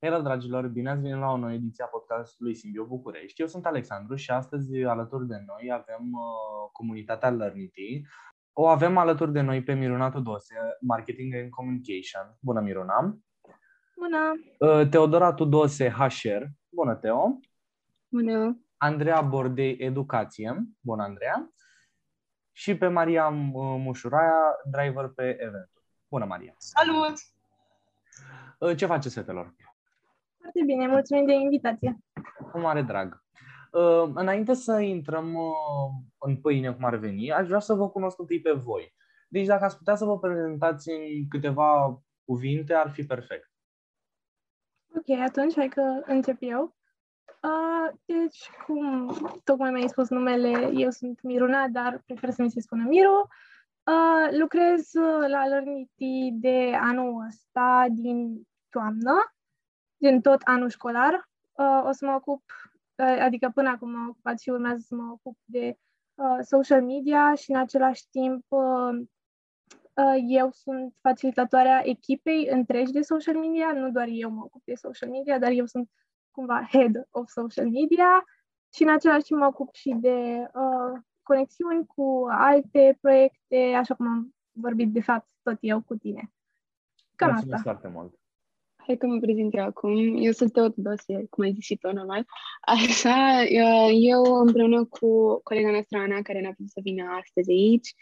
Hello, dragilor! Bine ați venit la o nouă ediție a podcastului Simbio București. Eu sunt Alexandru și astăzi alături de noi avem uh, comunitatea Learnity. O avem alături de noi pe Miruna Tudose, Marketing and Communication. Bună, Miruna! Bună! Uh, Teodora Tudose, HR. Bună, Teo! Bună! Andreea Bordei, Educație. Bună, Andreea! Și pe Maria uh, Mușuraia, driver pe eventuri. Bună, Maria! Salut! Uh, ce faceți, fetelor? Foarte bine, mulțumim de invitație. Cu mare drag. Uh, înainte să intrăm uh, în pâine, cum ar veni, aș vrea să vă cunosc întâi pe voi. Deci dacă ați putea să vă prezentați în câteva cuvinte, ar fi perfect. Ok, atunci hai că încep eu. Uh, deci, cum tocmai mi-ai spus numele, eu sunt Miruna, dar prefer să mi se spună Miru. Uh, lucrez la Learnity de anul ăsta, din toamnă din tot anul școlar. Uh, o să mă ocup, uh, adică până acum m-am ocupat și urmează să mă ocup de uh, social media și în același timp uh, uh, eu sunt facilitatoarea echipei întregi de social media, nu doar eu mă ocup de social media, dar eu sunt cumva head of social media și în același timp mă ocup și de uh, conexiuni cu alte proiecte, așa cum am vorbit de fapt tot eu cu tine. Cam Mulțumesc asta. foarte mult. Hai că mă prezint eu acum. Eu sunt Teodosie, cum ai zis și tu, normal. Așa, eu împreună cu colega noastră Ana, care ne-a putut să vină astăzi aici,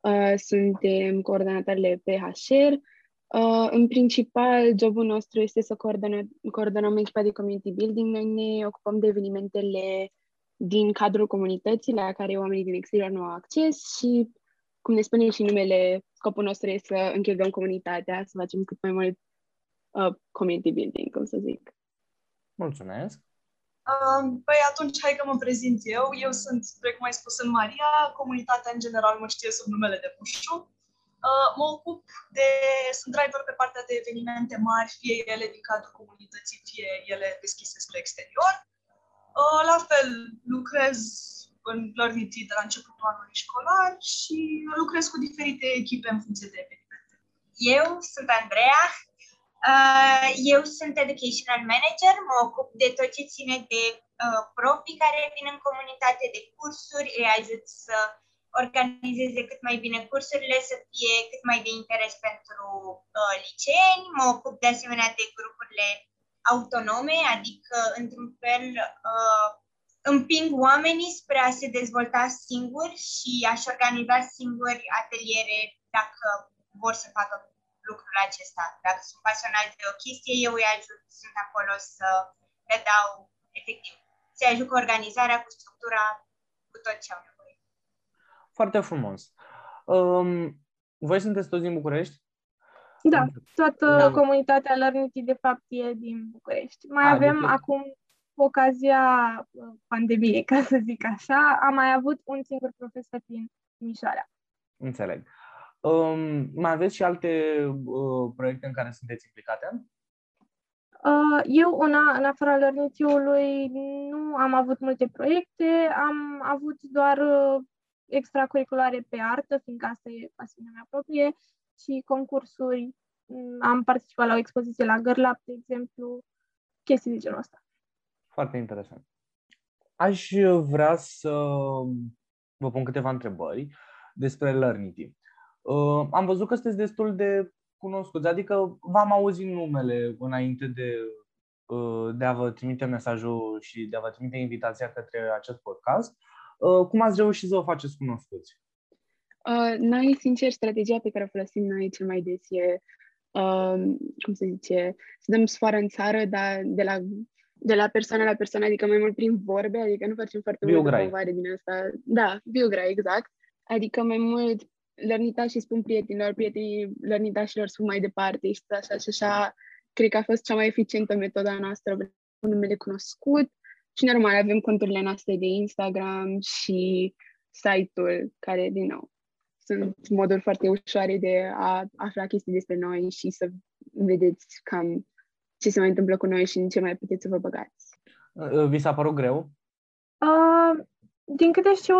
uh, suntem coordonatoarele PHR. Uh, în principal, jobul nostru este să coordonăm, coordonăm echipa de community building. Noi ne ocupăm de evenimentele din cadrul comunității la care oamenii din exterior nu au acces și, cum ne spune și numele, scopul nostru este să închegăm comunitatea, să facem cât mai mult uh, community building, cum să zic. Mulțumesc! Uh, păi atunci hai că mă prezint eu. Eu sunt, precum ai spus, în Maria. Comunitatea în general mă știe sub numele de Pușu. Uh, mă ocup de, sunt driver pe partea de evenimente mari, fie ele din cadrul comunității, fie ele deschise spre exterior. Uh, la fel, lucrez în Learnity de la începutul anului școlar și lucrez cu diferite echipe în funcție de evenimente. Eu sunt Andreea, Uh, eu sunt educational manager, mă ocup de tot ce ține de uh, profii care vin în comunitate, de cursuri, îi ajut să organizeze cât mai bine cursurile, să fie cât mai de interes pentru uh, liceeni. Mă ocup de asemenea de grupurile autonome, adică, într-un fel, uh, împing oamenii spre a se dezvolta singuri și a-și organiza singuri ateliere dacă vor să facă lucrul acesta. Dacă sunt pasionați de o chestie, eu îi ajut, sunt acolo să le dau, efectiv, să ajut cu organizarea, cu structura, cu tot ce au nevoie. Foarte frumos. Um, voi sunteți toți din București? Da, toată da. comunitatea Learnity de fapt e din București. Mai A, avem de acum ocazia uh, pandemiei, ca să zic așa, am mai avut un singur profesor din Timișoara. Înțeleg. Um, mai aveți și alte uh, proiecte în care sunteți implicate? Uh, eu, una, în afara lărnițiului, nu am avut multe proiecte, am avut doar uh, extracurriculare pe artă, fiindcă asta e pasiunea mea proprie, și concursuri. Mm, am participat la o expoziție la Gărlap, de exemplu, chestii de genul ăsta. Foarte interesant. Aș vrea să vă pun câteva întrebări despre Learnity. Uh, am văzut că sunteți destul de cunoscuți, adică v-am auzit numele înainte de, uh, de a vă trimite mesajul și de a vă trimite invitația către acest podcast. Uh, cum ați reușit să vă faceți cunoscuți? Uh, noi, sincer, strategia pe care o folosim noi cel mai des e, uh, cum se zice, să dăm sfoară în țară, dar de la, de la persoană la persoană, adică mai mult prin vorbe, adică nu facem foarte mult promovare din asta. Da, biograi, exact. Adică mai mult lărnita și spun prietenilor, prietenii lărnitașilor spun mai departe și așa și așa. Cred că a fost cea mai eficientă metoda noastră cu numele cunoscut și normal avem conturile noastre de Instagram și site-ul care, din nou, sunt moduri foarte ușoare de a afla chestii despre noi și să vedeți cam ce se mai întâmplă cu noi și în ce mai puteți să vă băgați. Vi s-a părut greu? Uh, din câte știu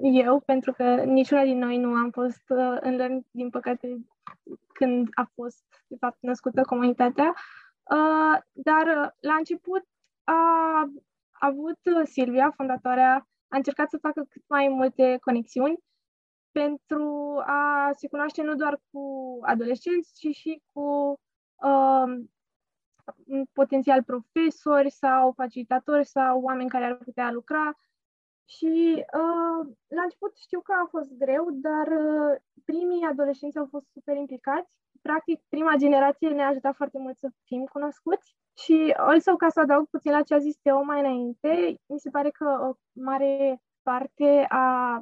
eu, pentru că niciuna din noi nu am fost uh, în LERN, din păcate, când a fost, de fapt, născută comunitatea, Uh, dar uh, la început a avut uh, Silvia, fondatoarea, a încercat să facă cât mai multe conexiuni pentru a se cunoaște nu doar cu adolescenți, ci și cu uh, potențial profesori sau facilitatori sau oameni care ar putea lucra. Și uh, la început știu că a fost greu, dar uh, primii adolescenți au fost super implicați. Practic, prima generație ne-a ajutat foarte mult să fim cunoscuți. Și also, ca să adaug puțin la ce a zis Teo mai înainte, mi se pare că o mare parte a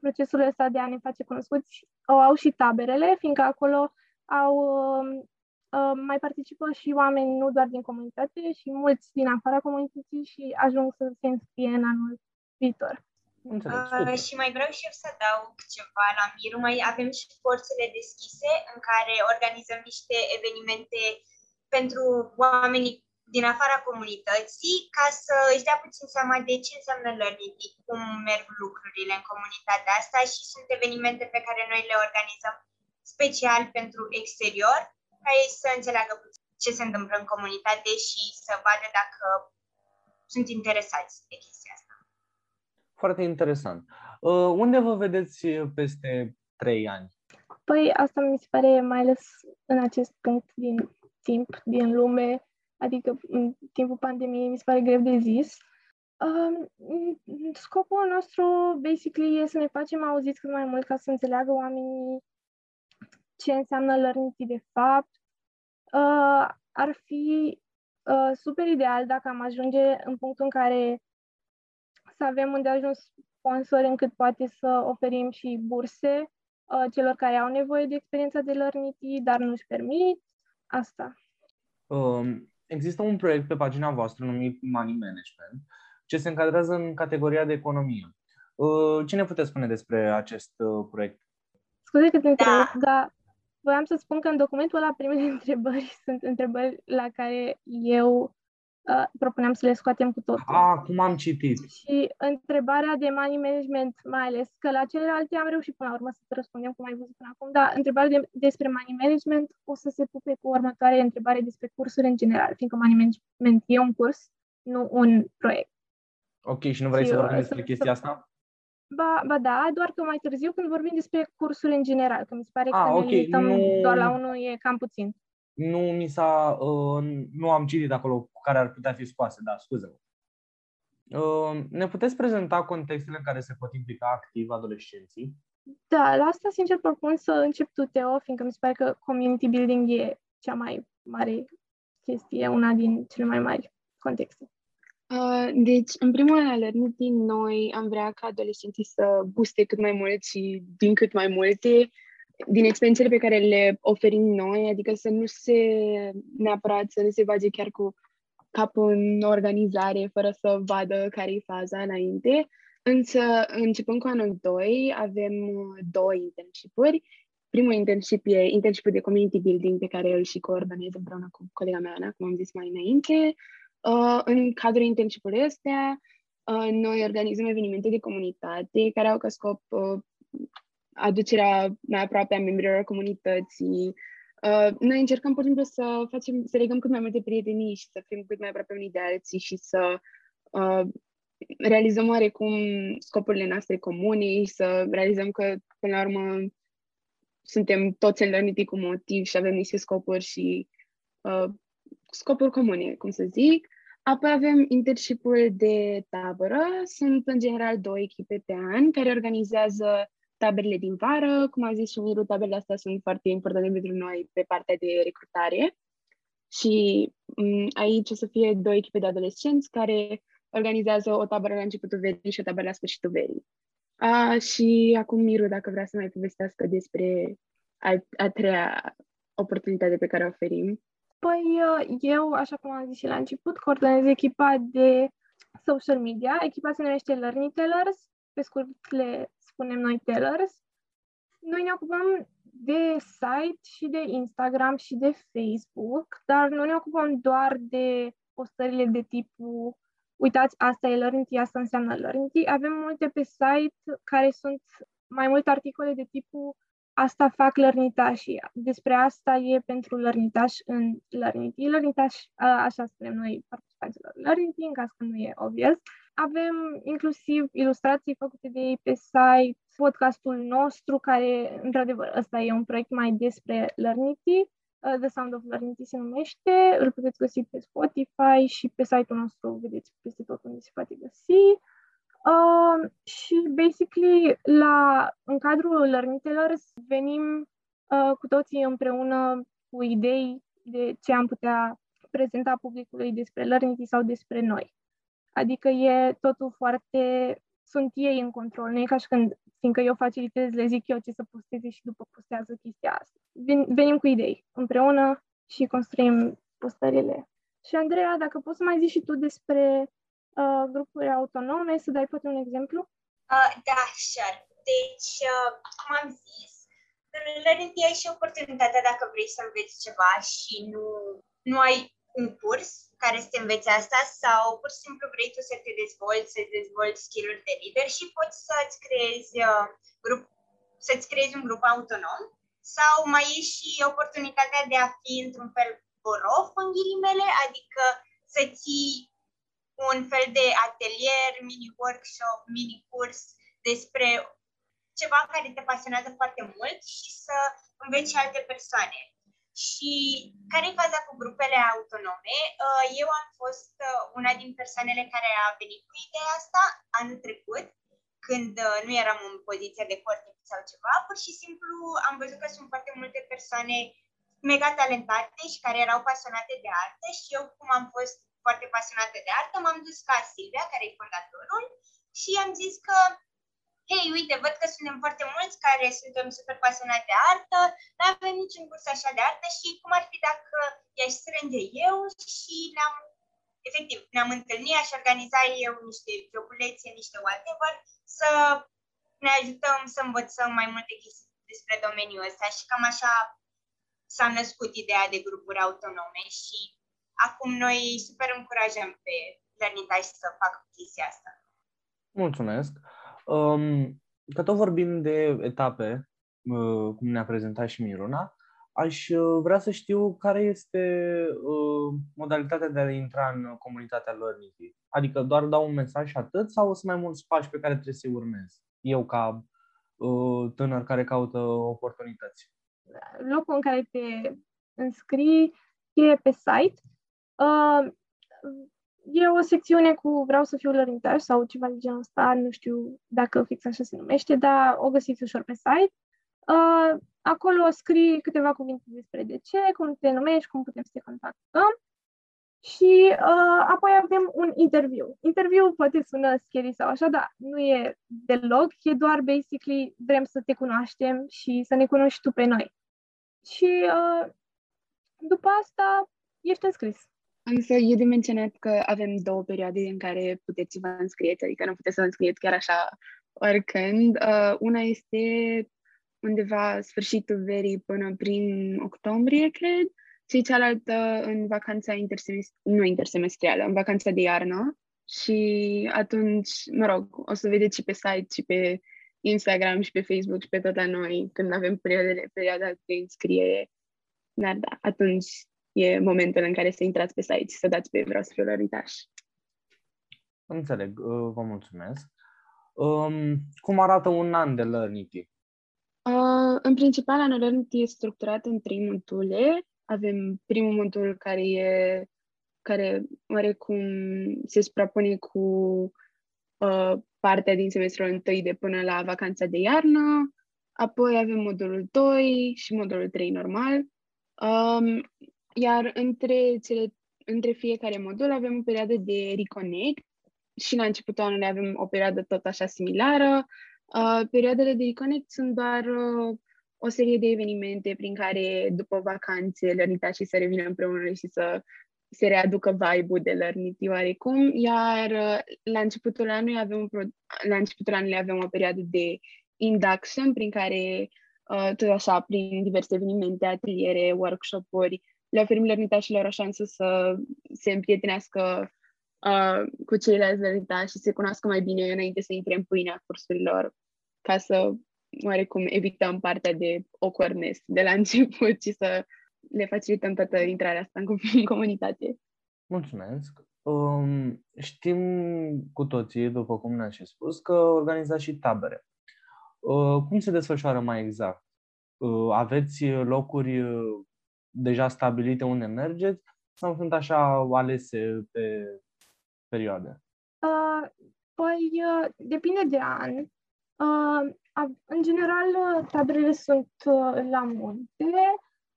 procesului ăsta de a ne face cunoscuți o au și taberele, fiindcă acolo au uh, Uh, mai participă și oameni nu doar din comunitate, și mulți din afara comunității și ajung să se înscrie în anul viitor. uh, și mai vreau și eu să adaug ceva la Miru. Mai avem și porțile deschise în care organizăm niște evenimente pentru oamenii din afara comunității ca să își dea puțin seama de ce înseamnă learning, cum merg lucrurile în comunitatea asta și sunt evenimente pe care noi le organizăm special pentru exterior ca ei să înțeleagă ce se întâmplă în comunitate și să vadă dacă sunt interesați de chestia asta. Foarte interesant. Uh, unde vă vedeți peste trei ani? Păi asta mi se pare mai ales în acest punct din timp, din lume, adică în timpul pandemiei mi se pare greu de zis. Um, scopul nostru, basically, e să ne facem auziți cât mai mult ca să înțeleagă oamenii ce înseamnă learning de fapt. Uh, ar fi uh, super ideal dacă am ajunge în punctul în care să avem unde ajuns sponsori încât poate să oferim și burse uh, celor care au nevoie de experiența de learning, dar nu își permit asta. Um, există un proiect pe pagina voastră numit Money Management, ce se încadrează în categoria de economie. Uh, ce ne puteți spune despre acest uh, proiect? Scuze că te întreb, da. dar voiam să spun că în documentul ăla primele întrebări sunt întrebări la care eu uh, propuneam să le scoatem cu totul. Ah, cum am citit. Și întrebarea de money management, mai ales, că la celelalte am reușit până la urmă să răspundem cum ai văzut până acum, dar întrebarea de, despre money management o să se pupe cu următoarea întrebare despre cursuri în general, fiindcă money management e un curs, nu un proiect. Ok, și nu vrei și să vorbim despre chestia asta? Ba, ba da, doar că mai târziu când vorbim despre cursuri în general, că mi se pare că ah, okay. ne nu, doar la unul e cam puțin. Nu mi s-a, uh, nu am citit acolo cu care ar putea fi scoase, da, scuze-mă. Uh, ne puteți prezenta contextele în care se pot implica activ adolescenții? Da, la asta sincer propun să încep tu, Teo, fiindcă mi se pare că community building e cea mai mare chestie, una din cele mai mari contexte. Uh, deci, în primul rând, Alernity, noi am vrea ca adolescenții să buste cât mai mult și din cât mai multe din experiențele pe care le oferim noi, adică să nu se neapărat să nu se bage chiar cu capul în organizare fără să vadă care e faza înainte. Însă, începând cu anul 2, avem două internship-uri. Primul internship e internship de community building pe care îl și coordonez împreună cu colega mea, Ana, cum am zis mai înainte. Uh, în cadrul internship-ului astea, uh, noi organizăm evenimente de comunitate care au ca scop uh, aducerea mai aproape a membrilor comunității. Uh, noi încercăm, pur și simplu, să facem, să legăm cât mai multe prietenii și să fim cât mai aproape unii de alții și să uh, realizăm oarecum scopurile noastre comune și să realizăm că, până la urmă, suntem toți în cu motiv și avem niște scopuri și uh, scopuri comune, cum să zic. Apoi avem internship de tabără. Sunt în general două echipe pe an care organizează taberele din vară. Cum a zis și Miru, taberele astea sunt foarte importante pentru noi pe partea de recrutare. Și m- aici o să fie două echipe de adolescenți care organizează o tabără la începutul verii și o tabără la sfârșitul verii. A, și acum Miru, dacă vrea să mai povestească despre a, a treia oportunitate pe care o oferim. Păi uh, eu, așa cum am zis și la început, coordonez echipa de social media. Echipa se numește Learning Tellers, pe scurt le spunem noi Tellers. Noi ne ocupăm de site și de Instagram și de Facebook, dar nu ne ocupăm doar de postările de tipul uitați, asta e Learning asta înseamnă Learning Avem multe pe site care sunt mai multe articole de tipul asta fac lărnitașii. Despre asta e pentru lărnitaș în Learnity. Lărnitaș, așa spunem noi participanților Learnity, în caz că nu e obvious. Avem inclusiv ilustrații făcute de ei pe site, podcastul nostru, care, într-adevăr, ăsta e un proiect mai despre Learnity, The Sound of Learnity se numește, îl puteți găsi pe Spotify și pe site-ul nostru, vedeți peste tot unde se poate găsi. Uh, și, basically, la, în cadrul lărnitelor venim uh, cu toții împreună cu idei de ce am putea prezenta publicului despre Learnity sau despre noi. Adică e totul foarte... Sunt ei în control, nu e ca și când, fiindcă eu facilitez, le zic eu ce să posteze și după postează chestia asta. Venim cu idei împreună și construim postările. Și Andreea, dacă poți să mai zici și tu despre uh, grupuri autonome, să dai poate un exemplu? Uh, da, sure. Deci, uh, cum am zis, Learning ai și oportunitatea dacă vrei să înveți ceva și nu, nu ai un curs care să te înveți asta sau pur și simplu vrei tu să te dezvolți, să dezvolți skill-uri de lider și poți să-ți creezi, uh, grup, să-ți creezi un grup autonom sau mai e și oportunitatea de a fi într-un fel borof în ghilimele, adică să ții un fel de atelier, mini-workshop, mini-curs despre ceva care te pasionează foarte mult și să înveți și alte persoane. Și care e faza cu grupele autonome? Uh, eu am fost uh, una din persoanele care a venit cu ideea asta anul trecut, când uh, nu eram în poziția de corte sau ceva, pur și simplu am văzut că sunt foarte multe persoane mega talentate și care erau pasionate de artă și eu, cum am fost foarte pasionată de artă, m-am dus ca Silvia, care e fondatorul, și am zis că hei, uite, văd că suntem foarte mulți care suntem super pasionați de artă, nu avem niciun curs așa de artă și cum ar fi dacă i-aș strânge eu și ne-am, efectiv, ne-am întâlnit, aș organiza eu niște joculețe, niște whatever, să ne ajutăm să învățăm mai multe chestii despre domeniul ăsta și cam așa s-a născut ideea de grupuri autonome și acum noi super încurajăm pe Learnitaj să facă chestia asta. Mulțumesc! Um, că tot vorbim de etape, uh, cum ne-a prezentat și Miruna, aș uh, vrea să știu care este uh, modalitatea de a intra în comunitatea Learnity. Adică doar dau un mesaj și atât sau sunt mai mulți pași pe care trebuie să-i urmez? Eu ca uh, tânăr care caută oportunități. Locul în care te înscrii e pe site. Uh, e o secțiune cu vreau să fiu lărintaș sau ceva de genul ăsta, nu știu dacă fix așa se numește, dar o găsiți ușor pe site. Uh, acolo scrii câteva cuvinte despre de ce, cum te numești, cum putem să te contactăm. Și uh, apoi avem un interviu. Interviu poate sună scary sau așa, dar nu e deloc, e doar basically vrem să te cunoaștem și să ne cunoști tu pe noi. Și uh, după asta ești înscris. Însă e de menționat că avem două perioade în care puteți să vă înscrieți, adică nu puteți să vă înscrieți chiar așa oricând. Uh, una este undeva sfârșitul verii până prin octombrie, cred, și cealaltă în vacanța intersemestrială, nu intersemestrială, în vacanța de iarnă. Și atunci, mă rog, o să vedeți și pe site și pe Instagram și pe Facebook și pe tot la noi când avem perioadele, perioada de înscriere. Dar da, atunci e momentul în care să intrați pe site și să dați pe vreau să fiu lăritaș. Înțeleg, uh, vă mulțumesc. Um, cum arată un an de Learnity? Uh, în principal, anul Learnity este structurat în trei module. Avem primul modul care e care oarecum se suprapune cu uh, partea din semestrul întâi de până la vacanța de iarnă, apoi avem modulul 2 și modulul 3 normal. Um, iar între, cele, între fiecare modul avem o perioadă de reconnect și la începutul anului avem o perioadă tot așa similară. Uh, perioadele de reconnect sunt doar uh, o serie de evenimente prin care după vacanțe și să revină împreună și să se readucă vibe-ul de Lernity oarecum, iar uh, la începutul anului avem, un pro- la începutul anului avem o perioadă de induction prin care uh, tot așa, prin diverse evenimente, ateliere, workshop-uri, le oferim lernitașilor o șansă să se împrietenească uh, cu ceilalți lernitași și să se cunoască mai bine înainte să intre în pâinea cursurilor, ca să oarecum evităm partea de awkwardness de la început și să le facilităm toată intrarea asta în comunitate. Mulțumesc! Um, știm cu toții, după cum ne-ați și spus, că organizați și tabere. Uh, cum se desfășoară mai exact? Uh, aveți locuri uh, deja stabilite unde mergeți sau sunt așa alese pe perioade? Uh, păi, uh, depinde de an. Uh, în general, uh, taberele sunt uh, la munte.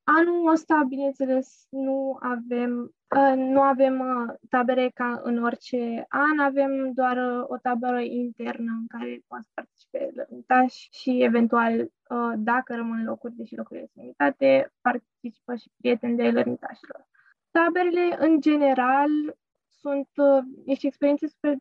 Anul ăsta, bineînțeles, nu avem Uh, nu avem uh, tabere ca în orice an, avem doar uh, o tabără internă în care poate participe lărmitași și eventual, dacă rămân locuri, deși locurile sunt limitate, participă și prieteni de lărmitașilor. Taberele, în general, sunt niște experiențe super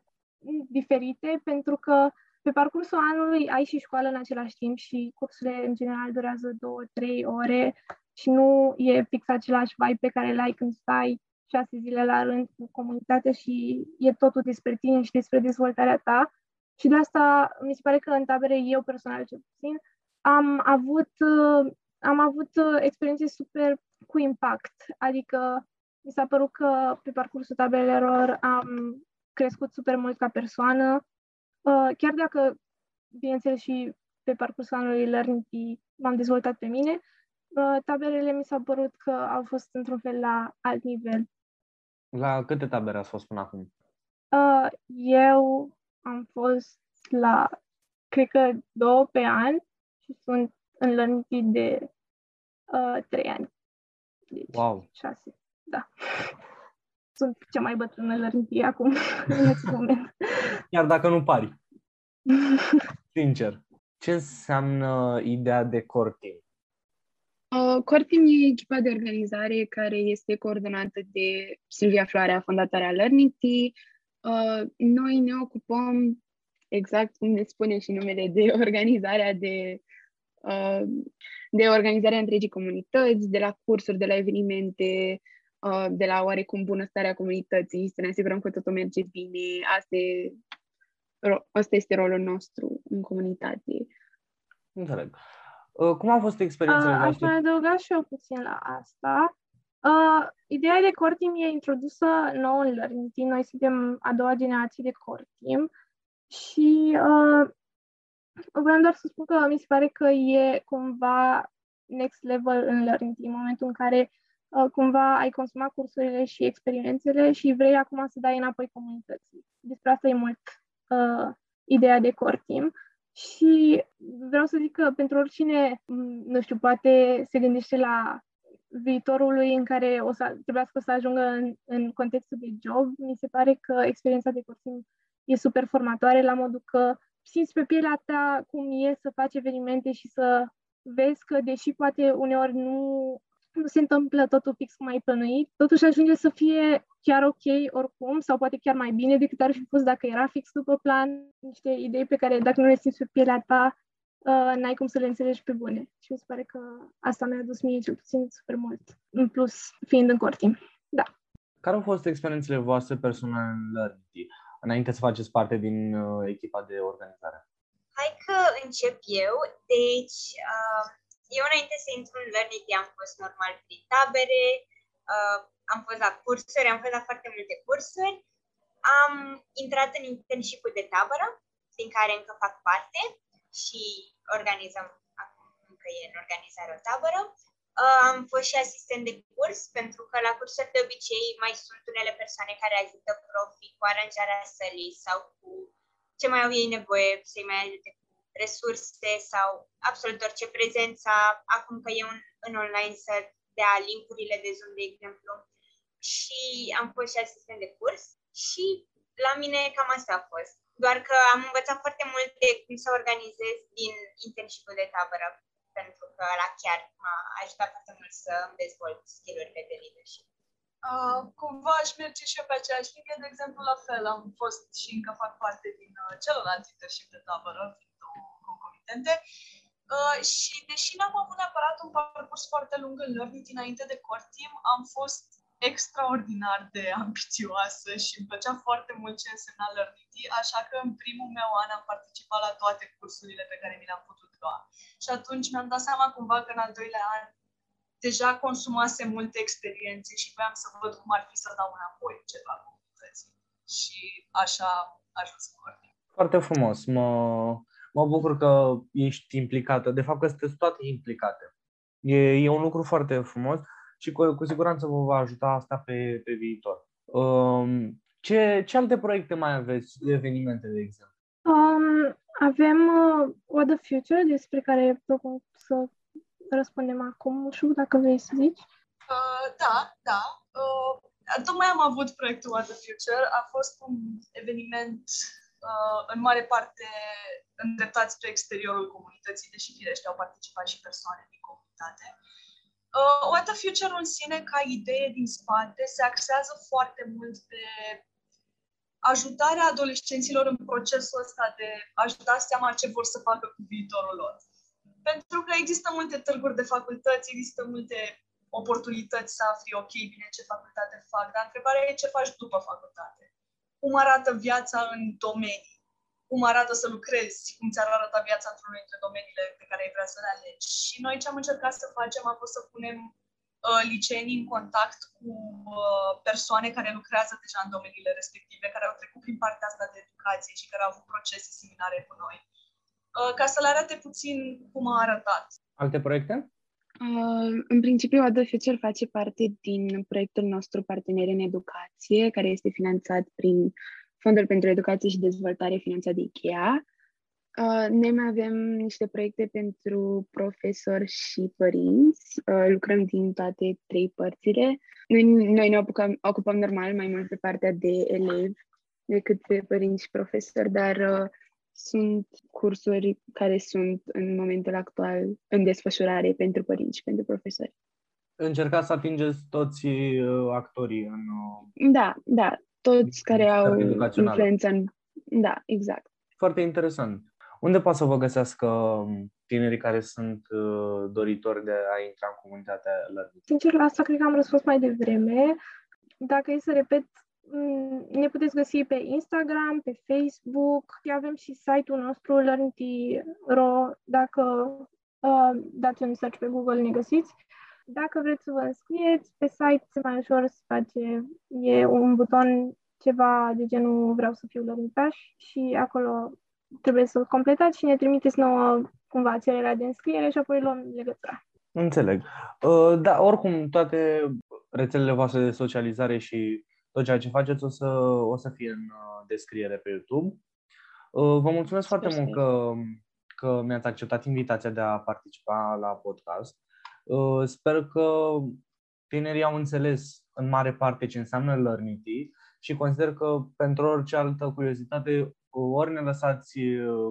diferite pentru că pe parcursul anului ai și școală în același timp și cursurile în general durează două, trei ore și nu e fix același vibe pe care l-ai când stai șase zile la rând cu comunitatea și e totul despre tine și despre dezvoltarea ta. Și de asta mi se pare că în tabere, eu personal cel puțin, am avut, uh, am avut uh, experiențe super cu impact. Adică mi s-a părut că pe parcursul tabelelor am crescut super mult ca persoană, uh, chiar dacă, bineînțeles, și pe parcursul anului Learning m-am dezvoltat pe mine, tabelele mi s-a părut că au fost într-un fel la alt nivel. La câte tabere ați fost până acum? Uh, eu am fost la, cred că două pe an și sunt înlănțit de uh, trei ani. Deci, wow! Șase, da. Sunt cea mai bătrână lărnitie acum, în acest moment. Chiar dacă nu pari. Sincer. Ce înseamnă ideea de core team? Uh, Core Team e echipa de organizare care este coordonată de Silvia Floarea, fondatoarea Learning Tea. Uh, noi ne ocupăm, exact cum ne spune și numele, de organizarea de, uh, de organizarea întregii comunități, de la cursuri, de la evenimente, uh, de la oarecum bunăstarea comunității, să ne asigurăm că totul merge bine. Asta, e, asta este rolul nostru în comunitate. Înțeleg. Uh, cum a fost experiența uh, Aș mai adăuga și eu puțin la asta. Uh, ideea de core team e introdusă nou în Learning Team. Noi suntem a doua generație de core team și uh, vreau doar să spun că mi se pare că e cumva next level în Learning Team, în momentul în care uh, cumva ai consumat cursurile și experiențele și vrei acum să dai înapoi comunității. Despre asta e mult uh, ideea de core team. Și vreau să zic că pentru oricine, nu știu, poate se gândește la viitorul lui în care o să trebuiască să ajungă în, în contextul de job, mi se pare că experiența de cursim e super formatoare la modul că simți pe pielea ta cum e să faci evenimente și să vezi că, deși poate uneori nu nu se întâmplă totul fix cum ai plănuit, totuși ajunge să fie chiar ok oricum sau poate chiar mai bine decât ar fi fost dacă era fix după plan, niște idei pe care dacă nu le simți pe pielea ta, uh, n-ai cum să le înțelegi pe bune. Și mi se pare că asta mi-a adus mie cel puțin super mult, în plus fiind în cortim. Da. Care au fost experiențele voastre personale în Learning înainte să faceți parte din uh, echipa de organizare? Hai că încep eu. Deci, uh, eu înainte să intru în Learning am fost normal prin tabere, uh, am fost la cursuri, am fost la foarte multe cursuri. Am intrat în internship de tabără, din care încă fac parte și organizăm, acum încă e în organizare o tabără. Uh, am fost și asistent de curs, pentru că la cursuri de obicei mai sunt unele persoane care ajută profii cu aranjarea sălii sau cu ce mai au ei nevoie, să-i mai ajute resurse sau absolut orice prezența, acum că e un, în online să dea linkurile de Zoom, de exemplu. Și am fost și asistent de curs și la mine cam asta a fost. Doar că am învățat foarte mult de cum să organizez din internship de tabără, pentru că la chiar m-a ajutat foarte mult să îmi dezvolt skillurile de leadership. Uh, cumva aș merge și eu pe aceeași linie, de exemplu, la fel, am fost și încă fac parte din uh, celălalt internship de tabără, concomitente. Uh, și deși n-am avut neapărat un parcurs foarte lung în learning înainte de core team, am fost extraordinar de ambițioasă și îmi plăcea foarte mult ce însemna learning așa că în primul meu an am participat la toate cursurile pe care mi le-am putut lua. Și atunci mi-am dat seama cumva că în al doilea an deja consumase multe experiențe și voiam să văd cum ar fi să dau înapoi ceva comunității. Și așa a ajuns cu Foarte frumos. Mă, mă bucur că ești implicată. De fapt că sunteți toate implicate. E, e un lucru foarte frumos și cu, cu siguranță vă va ajuta asta pe, pe viitor. Um, ce, ce alte proiecte mai aveți, evenimente, de exemplu? Um, avem uh, What the Future, despre care propun să răspundem acum. Nu știu dacă vrei să zici. Uh, da, da. Uh, tocmai am avut proiectul What the Future. A fost un eveniment uh, în mare parte îndreptat spre exteriorul comunității, deși firește au participat și persoane din comunitate. Uh, What the Future în sine, ca idee din spate, se axează foarte mult pe ajutarea adolescenților în procesul ăsta de a-și da seama ce vor să facă cu viitorul lor. Pentru că există multe târguri de facultăți, există multe oportunități să afli, ok, bine, ce facultate fac, dar întrebarea e ce faci după facultate. Cum arată viața în domenii? Cum arată să lucrezi? Cum ți-ar arăta viața într-unul dintre domeniile pe care ai vrea să le alegi? Și noi ce am încercat să facem a fost să punem uh, liceenii în contact cu uh, persoane care lucrează deja în domeniile respective, care au trecut prin partea asta de educație și care au avut procese similare cu noi Uh, ca să le arate puțin cum a arătat. Alte proiecte? Uh, în principiu, Adă Future face parte din proiectul nostru Parteneri în Educație, care este finanțat prin Fondul pentru Educație și Dezvoltare finanțat de IKEA. Uh, noi mai avem niște proiecte pentru profesori și părinți. Uh, lucrăm din toate trei părțile. Noi, noi ne ocupăm, ocupăm normal mai mult pe partea de elevi decât pe părinți și profesori, dar uh, sunt cursuri care sunt în momentul actual în desfășurare pentru părinți și pentru profesori. Încercați să atingeți toți uh, actorii în... Uh, da, da, toți care au influență în... Da, exact. Foarte interesant. Unde poate să vă găsească um, tinerii care sunt uh, doritori de a intra în comunitatea lor? Sincer, la asta cred că am răspuns mai devreme. Dacă e să repet, Mm, ne puteți găsi pe Instagram, pe Facebook, avem și site-ul nostru Learnity.ro, dacă uh, dați un search pe Google ne găsiți. Dacă vreți să vă înscrieți, pe site se mai ușor să face, e un buton ceva de genul vreau să fiu lărnitaș și acolo trebuie să completați și ne trimiteți nouă cumva cererea de înscriere și apoi luăm legătura. Înțeleg. Uh, da, oricum, toate rețelele voastre de socializare și tot ceea ce faceți o să, o să fie în uh, descriere pe YouTube. Uh, vă mulțumesc Sper foarte mult că, că mi-ați acceptat invitația de a participa la podcast. Uh, sper că tinerii au înțeles în mare parte ce înseamnă Learnity și consider că pentru orice altă curiozitate, ori ne lăsați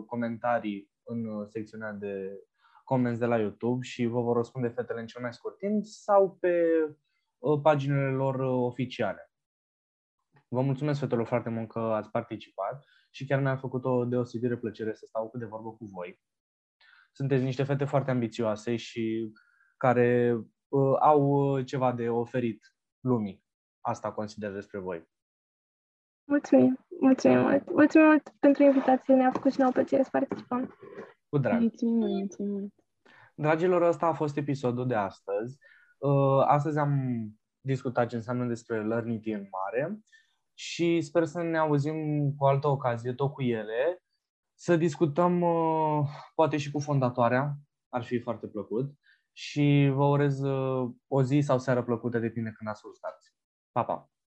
comentarii în secțiunea de comments de la YouTube și vă vor răspunde fetele în cel mai scurt timp sau pe paginile lor oficiale. Vă mulțumesc, fetelor, foarte mult că ați participat și chiar mi-a făcut o deosebire plăcere să stau cu de vorbă cu voi. Sunteți niște fete foarte ambițioase și care uh, au ceva de oferit lumii. Asta consider despre voi. Mulțumim, mulțumim mult. Mulțumim mult pentru invitație, ne-a făcut și nouă plăcere să participăm. Cu drag. Mulțumim, mulțumim. Dragilor, ăsta a fost episodul de astăzi. Uh, astăzi am discutat ce înseamnă despre Learnity în mare și sper să ne auzim cu altă ocazie, tot cu ele, să discutăm uh, poate și cu fondatoarea, ar fi foarte plăcut și vă urez uh, o zi sau seară plăcută, depinde când ascultați. Pa, pa!